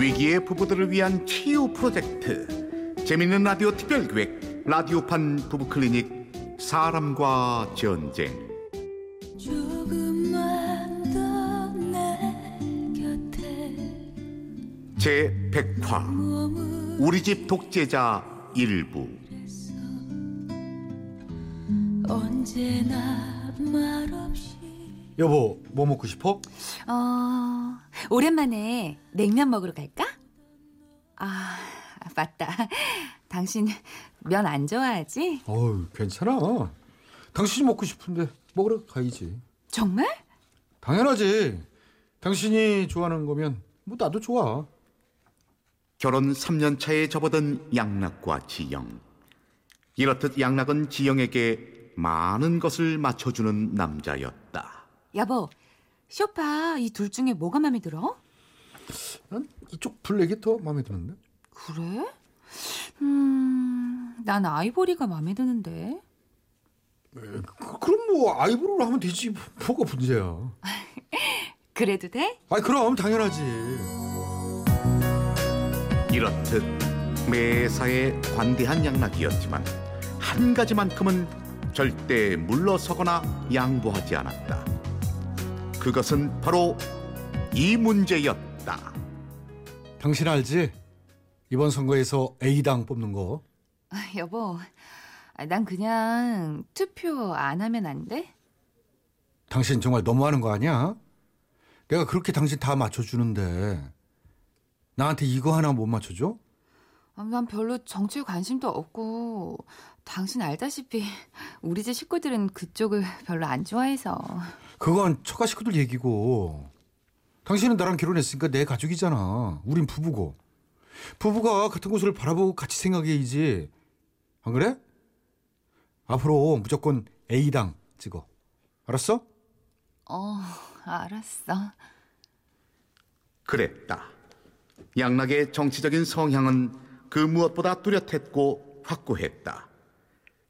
위기의 부부들을 위한 치유 프로젝트. 재밌는 라디오 특별기획 라디오판 부부클리닉 사람과 전쟁. 제 100화 우리 집 독재자 일부. 여보, 뭐 먹고 싶어? 어, 오랜만에 냉면 먹으러 갈까? 아, 맞다. 당신 면 안 좋아하지? 어우, 괜찮아. 당신이 먹고 싶은데 먹으러 가야지. 정말? 당연하지. 당신이 좋아하는 거면 뭐 나도 좋아. 결혼 3년 차에 접어든 양락과 지영 이렇듯 양락은 지영에게 많은 것을 맞춰주는 남자였다 여보, 쇼파 이 둘 중에 뭐가 마음에 들어? 난 이쪽 블랙이 더 마음에 드는데. 그래? 음, 난 아이보리가 마음에 드는데. 그, 그럼 뭐 아이브로로 하면 되지. 뭐가 문제야. 그래도 돼? 아이 그럼 당연하지. 이렇듯 매사에 관대한 양락이었지만 한 가지만큼은 절대 물러서거나 양보하지 않았다. 그것은 바로 이 문제였다. 당신 알지? 이번 선거에서 A당 뽑는 거. 아, 여보, 아, 난 그냥 투표 안 하면 안 돼? 당신 정말 너무하는 거 아니야? 내가 그렇게 당신 다 맞춰주는데 나한테 이거 하나 못 맞춰줘? 아, 난 별로 정치에 관심도 없고 당신 알다시피 우리 집 식구들은 그쪽을 별로 안 좋아해서 그건 처가 식구들 얘기고 당신은 나랑 결혼했으니까 내 가족이잖아. 우린 부부고 부부가 같은 곳을 바라보고 같이 생각해야지. 안 그래? 앞으로 무조건 A당 찍어. 알았어? 어 알았어 그랬다. 양락의 정치적인 성향은 그 무엇보다 뚜렷했고 확고했다.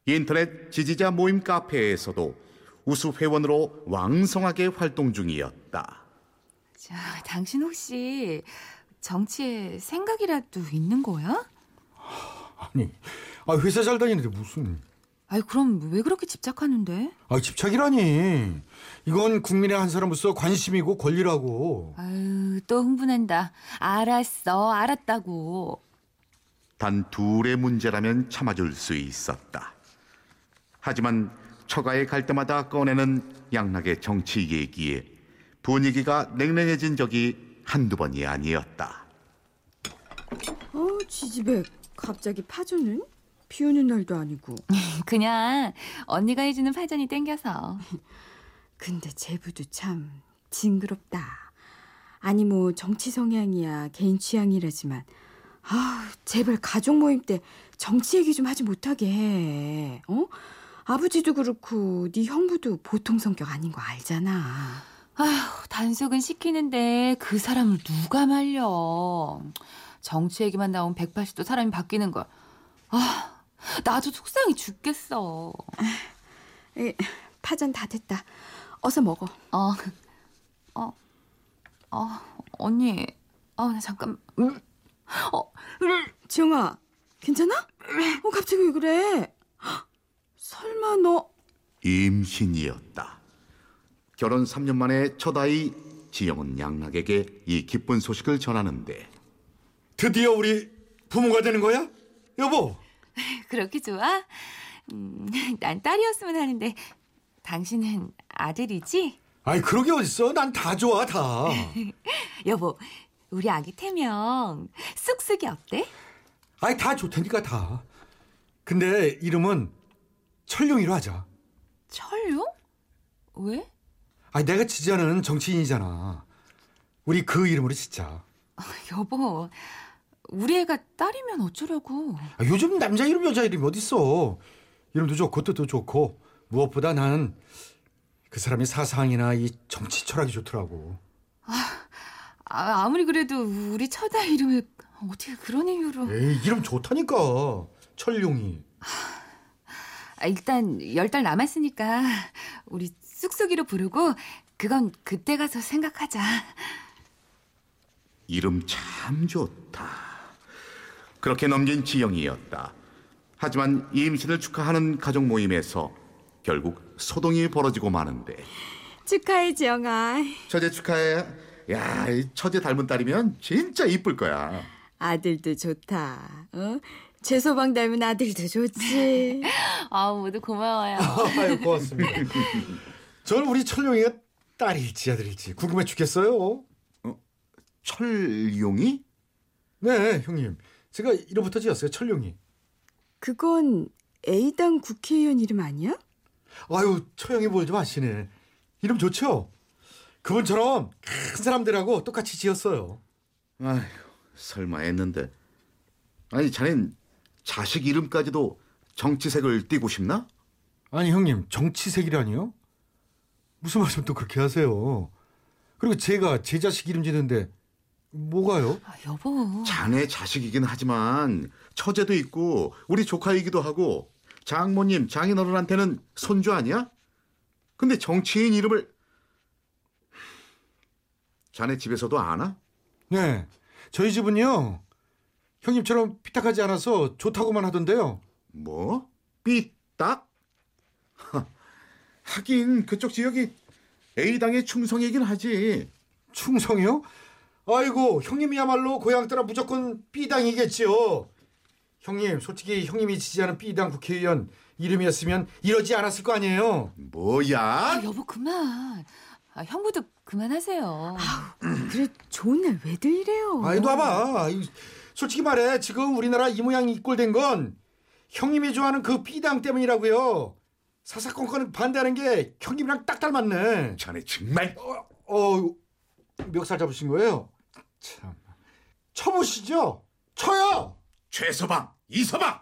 인터넷 지지자 모임 카페에서도 우수 회원으로 왕성하게 활동 중이었다. 자 당신 혹시 정치에 생각이라도 있는 거야? 아니, 아 회사 잘 다니는데 무슨? 아이 그럼 왜 그렇게 집착하는데? 아 집착이라니. 이건 국민의 한 사람으로서 관심이고 권리라고. 아유 또 흥분한다 알았어 알았다고 단 둘의 문제라면 참아줄 수 있었다. 하지만 처가에 갈 때마다 꺼내는 양락의 정치 얘기에 분위기가 냉랭해진 적이 한두 번이 아니었다. 어 지지백 갑자기 파전은? 비 오는 날도 아니고 그냥 언니가 해주는 파전이 땡겨서 근데 제부도 참 징그럽다 아니 뭐 정치 성향이야 개인 취향이라지만 아 제발 가족 모임 때 정치 얘기 좀 하지 못하게 해 어? 아버지도 그렇고 네 형부도 보통 성격 아닌 거 알잖아. 아휴 단속은 시키는데 그 사람을 누가 말려? 정치 얘기만 나오면 180도 사람이 바뀌는 걸. 아, 나도 속상해 죽겠어. 에, 파전 다 됐다. 어서 먹어. 어, 어, 어, 언니, 어, 나 잠깐, 음, 어, 음, 지영아 괜찮아? 어 갑자기 왜 그래 임신이었다. 결혼 3년 만에 첫 아이 지영은 양락에게 이 기쁜 소식을 전하는데 드디어 우리 부모가 되는 거야? 여보. 그렇게 좋아? 음, 난 딸이었으면 하는데, 당신은 아들이지? 아이 그러게 어딨어? 난 다 좋아 다. 여보, 우리 아기 태명, 쑥쑥이 어때? 아이 다 좋다니까 다. 근데 이름은 철룡이로 하자. 철룡? 왜? 아이 내가 지지하는 정치인이잖아. 우리 그 이름으로 짓자. 여보, 우리 애가 딸이면 어쩌려고. 아, 요즘 남자 이름 여자 이름이 어딨어. 이름도 좋고 뜻도 좋고 무엇보다 나는 그 사람의 사상이나 이 정치 철학이 좋더라고. 아, 아무리 그래도 우리 처자 이름을 어떻게 그런 이유로. 에이 이름 좋다니까. 철룡이. 아, 일단 열 달 남았으니까 우리 쑥쑥이로 부르고 그건 그때 가서 생각하자. 이름 참 좋다. 그렇게 넘긴 지영이었다. 하지만 임신을 축하하는 가족 모임에서 결국 소동이 벌어지고 마는데 축하해 지영아. 처제 축하해. 야, 이 처제 닮은 딸이면 진짜 이쁠 거야. 아들도 좋다. 어? 최소방 닮은 아들도 좋지. 아 모두 고마워요. 아유 고맙습니다. 저는 우리 철룡이가 딸일지 아들일지 궁금해 죽겠어요. 철용이? 네 형님 제가 이름부터 지었어요 철룡이. 그건 A당 국회의원 이름 아니야? 아유 처형이 뭘좀 아시네. 이름 좋죠? 그분처럼 큰 사람들하고 똑같이 지었어요. 아휴, 설마 했는데. 아니, 자넨 자식 이름까지도 정치색을 띠고 싶나? 아니 형님 정치색이라니요? 무슨 말씀 또 그렇게 하세요? 그리고 제가 제 자식 이름 지는데 뭐가요? 아, 여보. 자네 자식이긴 하지만 처제도 있고 우리 조카이기도 하고 장모님, 장인어른한테는 손주 아니야? 근데 정치인 이름을 자네 집에서도 아나? 네 저희 집은요 형님처럼 삐딱하지 않아서 좋다고만 하던데요. 뭐? 삐딱? 하, 하긴 그쪽 지역이 A당의 충성이긴 하지. 충성이요? 아이고 형님이야말로 고향 따라 무조건 B당이겠지요. 형님 솔직히 형님이 지지하는 B당 국회의원 이름이었으면 이러지 않았을 거 아니에요. 뭐야? 아, 여보 그만. 아, 형부도 그만하세요. 그래 좋은 날 왜들 이래요? 아이 놔봐. 솔직히 말해 지금 우리나라 이 모양이 이꼴된 건 형님이 좋아하는 그 B당 때문이라고요. 사사건건 반대하는 게 형님이랑 딱 닮았네. 자네 정말 어 멱살 잡으신 거예요? 참 쳐보시죠. 쳐요. 최서방, 이서방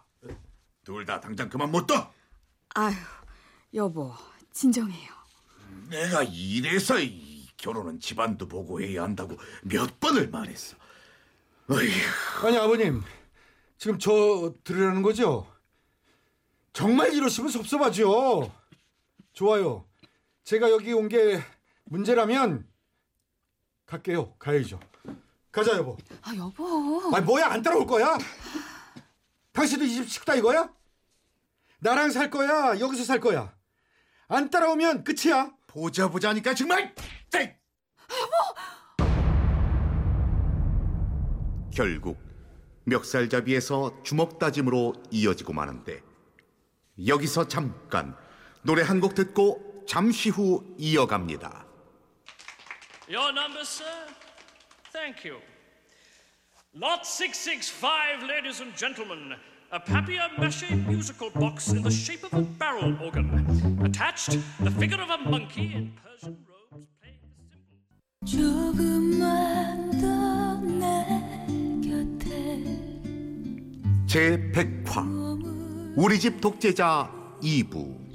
둘 다 당장 그만 못 둬. 아휴 여보 진정해요. 내가 이래서 이 결혼은 집안도 보고 해야 한다고 몇 번을 말했어. 어휴, 아니 아버님 지금 저 들으라는 거죠? 정말 이러시면 섭섭하죠. 좋아요. 제가 여기 온 게 문제라면 갈게요. 가야죠. 가자 여보. 아 여보. 아니 뭐야 안 따라올 거야? 당신도 이 집 식다 이거야? 나랑 살 거야? 여기서 살 거야? 안 따라오면 끝이야. 보자 보자니까 정말. 에이! 결국 멱살잡이에서 주먹 다짐으로 이어지고 마는데 여기서 잠깐 노래 한 곡 듣고 잠시 후 이어갑니다. Your number, sir? Thank you. Lot 665, ladies and gentlemen. A papier-mâché musical box in the shape of a barrel organ. Attached, the figure of a monkey in Persian robes playing the cymbals. 조금만 더 내 제 100화 우리 집 독재자 2부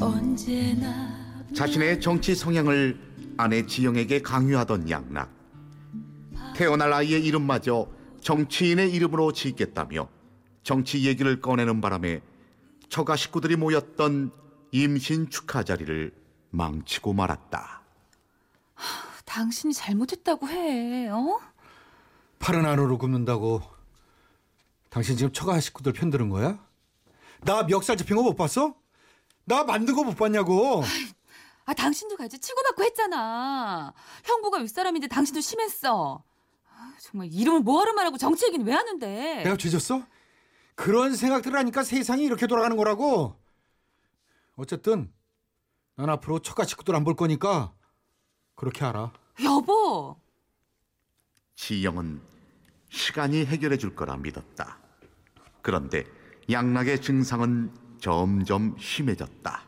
언제나 자신의 정치 성향을 아내 지영에게 강요하던 양락 태어날 아이의 이름마저 정치인의 이름으로 짓겠다며 정치 얘기를 꺼내는 바람에 처가 식구들이 모였던 임신 축하 자리를 망치고 말았다. 당신이 잘못했다고 해. 어? 팔은 안으로 굽는다고. 당신 지금 처가 식구들 편드는 거야? 나 멱살 잡힌 거 못 봤어? 나 만든 거 못 봤냐고. 아 당신도 같이 치고받고 했잖아. 형부가 윗사람인데 당신도 심했어. 아, 정말 이름을 뭐하러 말하고 정치 얘기는 왜 하는데? 내가 죄졌어? 그런 생각들을 하니까 세상이 이렇게 돌아가는 거라고. 어쨌든 난 앞으로 처가 식구들 안 볼 거니까 그렇게 알아. 여보. 지영은 시간이 해결해 줄 거라 믿었다. 그런데 양락의 증상은 점점 심해졌다.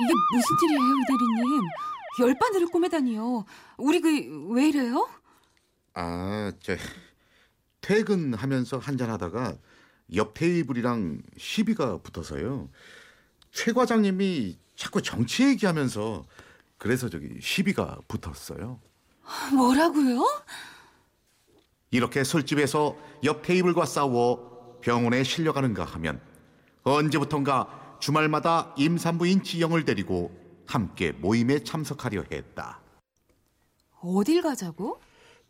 이게 무슨 일이에요, 이대리님? 열바늘을 꼬매다니요. 우리 그 왜 이래요? 아, 저 퇴근하면서 한잔 하다가 옆 테이블이랑 시비가 붙어서요. 최 과장님이 자꾸 정치 얘기하면서 그래서 저기 시비가 붙었어요. 뭐라고요? 이렇게 술집에서 옆 테이블과 싸워 병원에 실려가는가 하면 언제부턴가 주말마다 임산부인 지영을 데리고 함께 모임에 참석하려 했다. 어딜 가자고?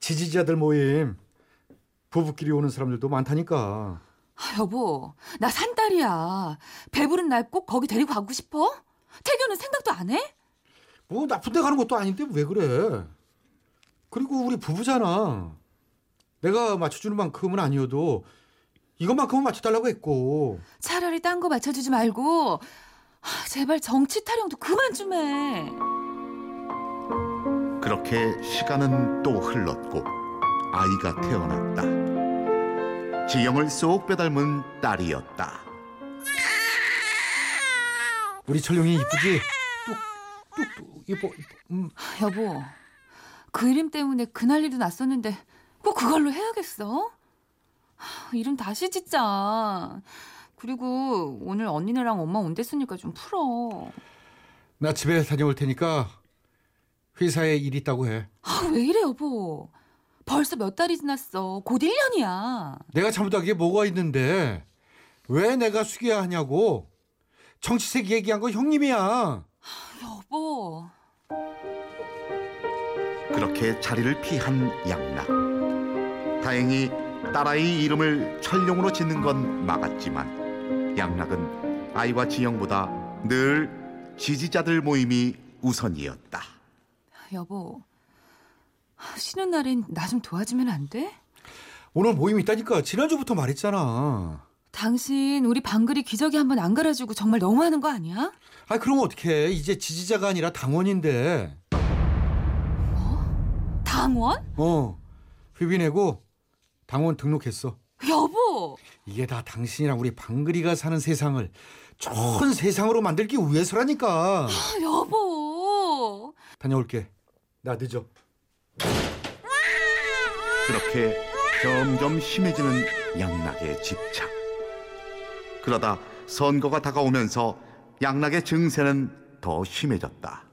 지지자들 모임. 부부끼리 오는 사람들도 많다니까. 아, 여보, 나 산딸이야. 배부른 날 꼭 거기 데리고 가고 싶어? 태교는 생각도 안 해? 뭐 나쁜 데 가는 것도 아닌데 왜 그래? 그리고 우리 부부잖아. 내가 맞춰주는 만큼은 아니어도 이것만큼은 맞춰달라고 했고. 차라리 딴 거 맞춰주지 말고 아, 제발 정치 타령도 그만 좀 해. 그렇게 시간은 또 흘렀고 아이가 태어났다. 지영을 쏙 빼닮은 딸이었다. 우리 철룡이 이쁘지? 뚝뚝뚝 이뻐 이뻐. 음. 아, 여보, 그 이름 때문에 그 난리도 났었는데 꼭 그걸로 해야겠어? 하, 이름 다시 짓자. 그리고 오늘 언니네랑 엄마 온댔으니까 좀 풀어. 나 집에 다녀올 테니까 회사에 일 있다고 해. 아, 왜 이래 여보? 벌써 몇 달이 지났어. 곧 1년이야. 내가 잘못한 게 뭐가 있는데 왜 내가 숙여야 하냐고. 정치색 얘기한 거 형님이야. 여보. 그렇게 자리를 피한 양락. 다행히 딸아이 이름을 철룡으로 짓는 건 막았지만 양락은 아이와 지영보다 늘 지지자들 모임이 우선이었다. 여보. 쉬는 날엔 나 좀 도와주면 안 돼? 오늘 모임 있다니까 지난주부터 말했잖아. 당신 우리 방글이 기저귀 한번 안 갈아주고 정말 너무하는 거 아니야? 아 그럼 어떡해. 이제 지지자가 아니라 당원인데. 당원? 어. 회비 내고 당원 등록했어. 여보. 이게 다 당신이랑 우리 방글이가 사는 세상을 좋은 세상으로 만들기 위해서라니까. 아, 여보. 다녀올게. 나 늦어. 그렇게 점점 심해지는 양락의 집착. 그러다 선거가 다가오면서 양락의 증세는 더 심해졌다.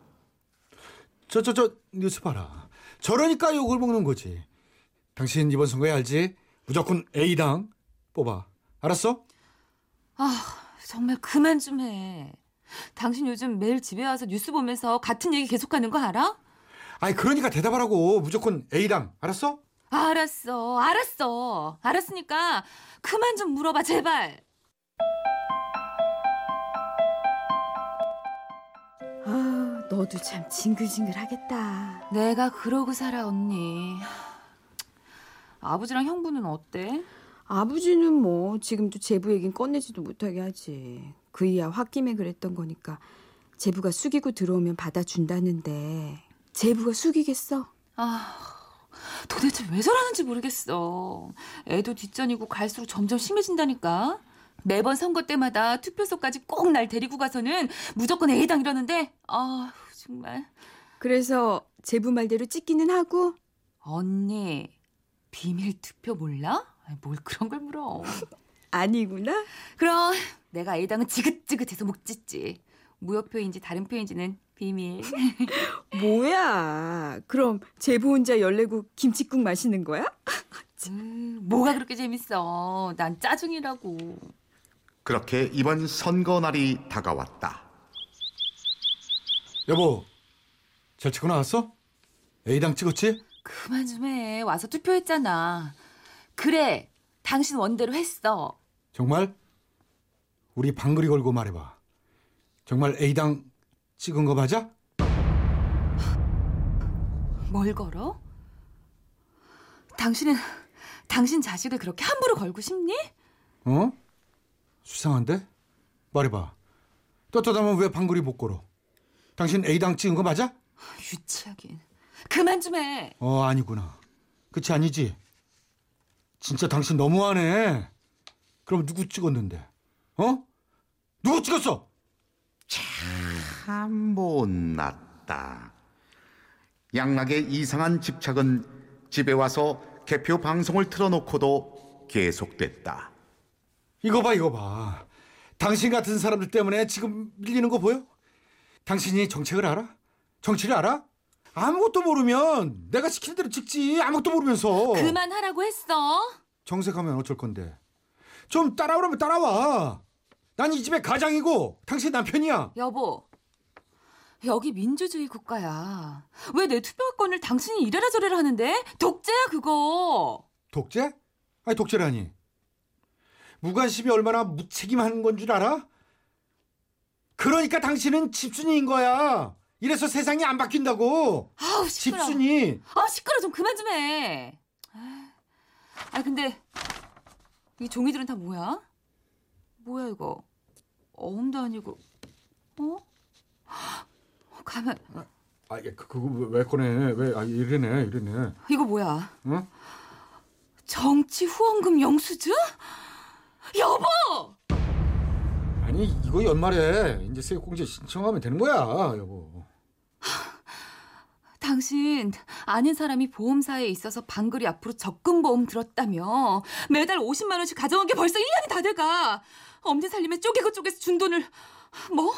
저 저 저 뉴스 봐라. 저러니까 욕을 먹는 거지. 당신 이번 선거에 알지? 무조건 A당 뽑아. 알았어? 아, 정말 그만 좀 해. 당신 요즘 매일 집에 와서 뉴스 보면서 같은 얘기 계속하는 거 알아? 아니 그러니까 대답하라고. 무조건 A당. 알았어? 알았어, 알았어. 알았으니까 그만 좀 물어봐, 제발. 아, 너도 참 징글징글하겠다. 내가 그러고 살아, 언니. 아버지랑 형부는 어때? 아버지는 뭐 지금도 제부 얘긴 꺼내지도 못하게 하지. 그 이야 홧김에 그랬던 거니까 제부가 숙이고 들어오면 받아준다는데 제부가 숙이겠어? 아, 도대체 왜 저러는지 모르겠어. 애도 뒷전이고 갈수록 점점 심해진다니까. 매번 선거 때마다 투표소까지 꼭 날 데리고 가서는 무조건 A당 이러는데, 아 정말. 그래서 제부 말대로 찍기는 하고 언니, 비밀 투표 몰라? 뭘 그런 걸 물어. 아니구나. 그럼 내가 A당은 지긋지긋해서 못 짓지. 무효표인지 다른 표인지는 비밀. 뭐야? 그럼 제부 혼자 열내고 김치국 마시는 거야? 음, 뭐가 그렇게 재밌어. 난 짜증이라고. 그렇게 이번 선거 날이 다가왔다. 여보. 잘 찍고 나왔어? A당 찍었지? 그만 좀 해. 와서 투표했잖아. 그래. 당신 원대로 했어. 정말? 우리 방글이 걸고 말해봐. 정말 A당 찍은 거 맞아? 뭘 걸어? 당신은 당신 자식을 그렇게 함부로 걸고 싶니? 어? 수상한데? 말해봐. 떳떳하면 왜 방글이 못 걸어? 당신 A당 찍은 거 맞아? 유치하긴. 그만 좀 해. 어, 아니구나. 그치, 아니지? 진짜 당신 너무하네. 그럼 누구 찍었는데? 어? 누구 찍었어? 참 못났다. 양락의 이상한 집착은 집에 와서 개표 방송을 틀어놓고도 계속됐다. 이거 봐, 이거 봐. 당신 같은 사람들 때문에 지금 밀리는 거 보여? 당신이 정책을 알아? 정치를 알아? 아무것도 모르면 내가 시키는 대로 찍지. 아무것도 모르면서. 그만하라고 했어. 정색하면 어쩔 건데. 좀 따라오라면 따라와. 난 이 집의 가장이고 당신 남편이야. 여보. 여기 민주주의 국가야. 왜 내 투표권을 당신이 이래라 저래라 하는데? 독재야 그거. 독재? 아니 독재라니. 무관심이 얼마나 무책임한 건 줄 알아? 그러니까 당신은 집순이인 거야. 이래서 세상이 안 바뀐다고. 아우 시끄러. 집순이. 아 시끄러 좀 그만 좀 해. 아 근데 이 종이들은 다 뭐야? 뭐야 이거? 어음도 아니고 어? 가만 아, 예, 그, 그거 왜- 왜 꺼내? 왜, 아, 이러네, 이러네. 이거 뭐야? 응? 정치 후원금 영수증? 여보! 아니, 이거 연말에 이제 세액공제 신청하면 되는 거야, 여보. 당신 아는 사람이 보험사에 있어서 방글이 앞으로 적금 보험 들었다며 매달 50만 원씩 가져온 게 벌써 1년이 다 돼가 엄지 살림에 쪼개고 쪼개서 준 돈을 뭐?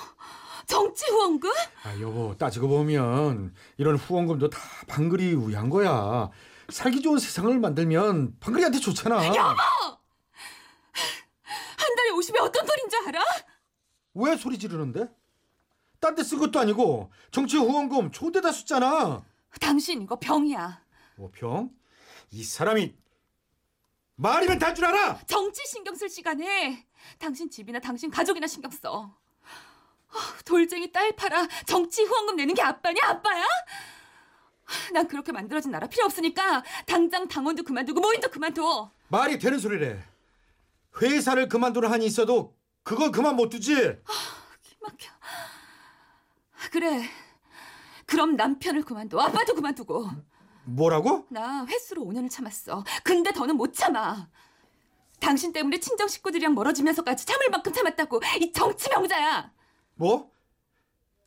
정치 후원금? 아, 여보, 따지고 보면 이런 후원금도 다 방글이 위한 거야. 살기 좋은 세상을 만들면 방글이한테 좋잖아. 한 달에 50이 어떤 돈인 줄 알아? 왜 소리 지르는데? 딴 데 쓴 것도 아니고 정치 후원금 초대다 숫잖아. 당신 이거 병이야 뭐 병? 이 사람이 말이면 다줄 알아. 정치 신경 쓸 시간에 당신 집이나 당신 가족이나 신경 써. 아, 돌쟁이 딸 팔아 정치 후원금 내는 게 아빠냐 아빠야? 난 그렇게 만들어진 나라 필요 없으니까 당장 당원도 그만두고 모임도 그만둬. 말이 되는 소리래. 회사를 그만두는 한이 있어도 그건 그만 못 두지. 막혀. 그래. 그럼 남편을 그만둬. 아빠도 그만두고. 뭐라고? 나 횟수로 5년을 참았어. 근데 더는 못 참아. 당신 때문에 친정 식구들이랑 멀어지면서까지 참을 만큼 참았다고. 이 정치 병자야. 뭐?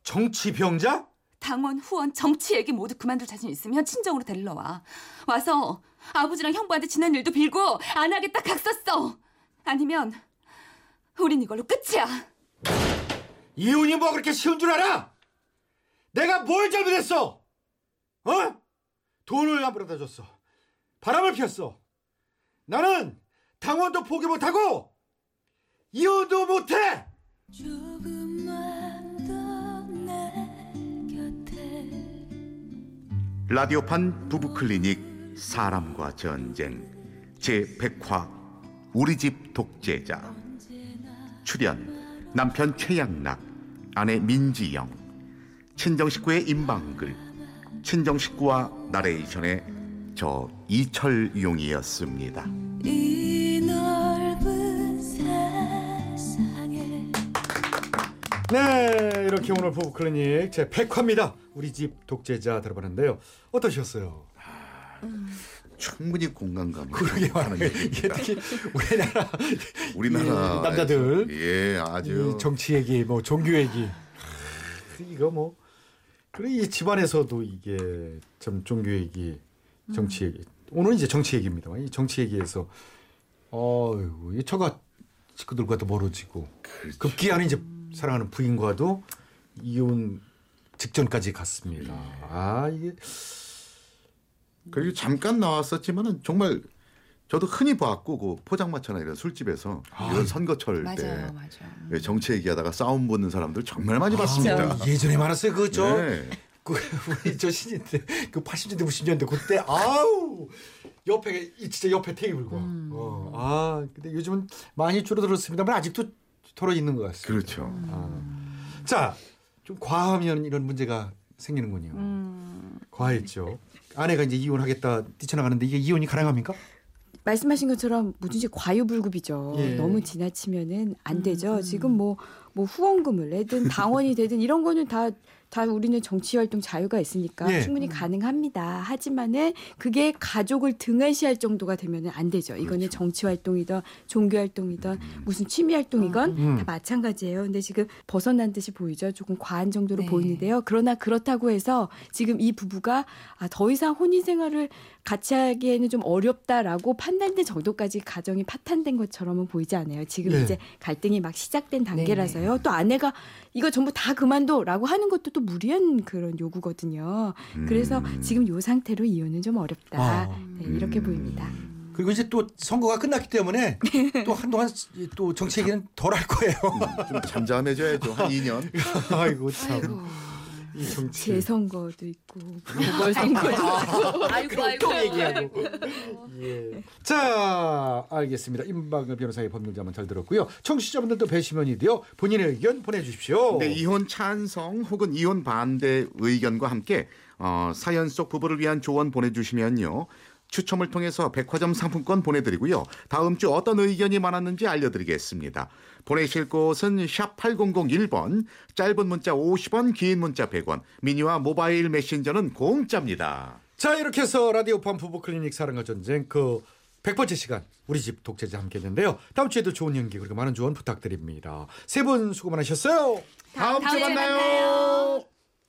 정치 병자? 당원, 후원, 정치 얘기 모두 그만둘 자신 있으면 친정으로 데리러 와. 와서 아버지랑 형부한테 지난 일도 빌고 안 하겠다 각 썼어. 아니면 우린 이걸로 끝이야. 이혼이 뭐 그렇게 쉬운 줄 알아? 내가 뭘 잘못했어? 어? 돈을 안 벌어다 줬어. 바람을 피웠어. 나는 당원도 포기 못하고 이혼도 못해. 라디오판 부부클리닉 사람과 전쟁 제100화 우리 집 독재자 출연 남편 최양락 아내 민지영 친정 식구의 임방글 친정 식구와 나레이션의 저 이철용이었습니다. 이 넓은 세상에 네, 이렇게 오늘 부부 클리닉 제 100화입니다. 우리 집 독재자 들어봤는데요. 어떠셨어요? 충분히 공감감이 그러게. 이게 얘기입니다. 특히 우리나라 우리나라 이 남자들 예 아주 이 정치 얘기, 뭐 종교 얘기 이거 뭐 그래 이 집안에서도 이게 좀 종교 얘기, 정치 얘기. 오늘 이제 정치 얘기입니다. 이 정치 얘기에서 어이구 이 처가 식구들과도 멀어지고 급기야는 이제 사랑하는 부인과도 이혼 직전까지 갔습니다. 아 이게 그리고 잠깐 나왔었지만은 정말 저도 흔히 봤고 그 포장마차나 이런 술집에서 이런 선거철 때 맞아요, 맞아. 왜 정치 얘기하다가 싸움 보는 사람들 정말 많이 봤습니다. 아, 예전에 많았어요. 그저 네. 그 우리 저 신인 때그 80년대 90년대 그때 아우 옆에 이 진짜 옆에 테이블과 어, 아 근데 요즘은 많이 줄어들었습니다만 아직도 털어 있는 것 같습니다. 그렇죠. 자좀 과하면 이런 문제가 생기는군요. 과했죠. 아내가 이제 이혼하겠다 뛰쳐나가는데 이게 이혼이 가능합니까? 말씀하신 것처럼 뭐든지 과유불급이죠. 예. 너무 지나치면은 안 되죠. 지금 뭐, 뭐 후원금을 내든 당원이 되든 이런 거는 다, 다 우리는 정치 활동 자유가 있으니까 예. 충분히 가능합니다. 하지만은 그게 가족을 등한시할 정도가 되면은 안 되죠. 이거는 정치 활동이든 종교 활동이든 무슨 취미 활동이건 음. 다 마찬가지예요. 근데 지금 벗어난 듯이 보이죠. 조금 과한 정도로 네. 보이는데요. 그러나 그렇다고 해서 지금 이 부부가 아, 더 이상 혼인 생활을 같이 하기에는 좀 어렵다라고 판단된 정도까지 가정이 파탄된 것처럼은 보이지 않아요. 지금 예. 이제 갈등이 막 시작된 네. 단계라서요. 또 아내가 이거 전부 다 그만둬라고 하는 것도 또 무리한 그런 요구거든요. 그래서 음. 지금 요 상태로 이혼은 좀 어렵다. 아. 네, 이렇게 음. 보입니다. 그리고 이제 또 선거가 끝났기 때문에 또 한동안 또 정치 얘기는 덜 할 거예요. 좀 잠잠해져야죠 한 2년. 아이고 참. 아이고. 이 정치. 제 선거도 있고 보궐 선거도 있고 아이고 아이고 또 얘기하고. 예. 자, 알겠습니다. 임방글 변호사의 법률자만 잘 들었고요. 청취자분들도 배심원이 되어 본인의 의견 보내주십시오. 네, 이혼 찬성 혹은 이혼 반대 의견과 함께 어, 사연 속 부부를 위한 조언 보내주시면요. 추첨을 통해서 백화점 상품권 보내드리고요. 다음 주 어떤 의견이 많았는지 알려드리겠습니다. 보내실 곳은 샵 8001번, 짧은 문자 50원, 긴 문자 100원, 미니와 모바일 메신저는 공짜입니다. 자, 이렇게 해서 라디오판 부부 클리닉 사랑과 전쟁 그 100번째 시간 우리 집 독재자 함께 했는데요. 다음 주에도 좋은 연기 그리고 많은 조언 부탁드립니다. 세 분 수고 많으셨어요. 다음, 주 만나요.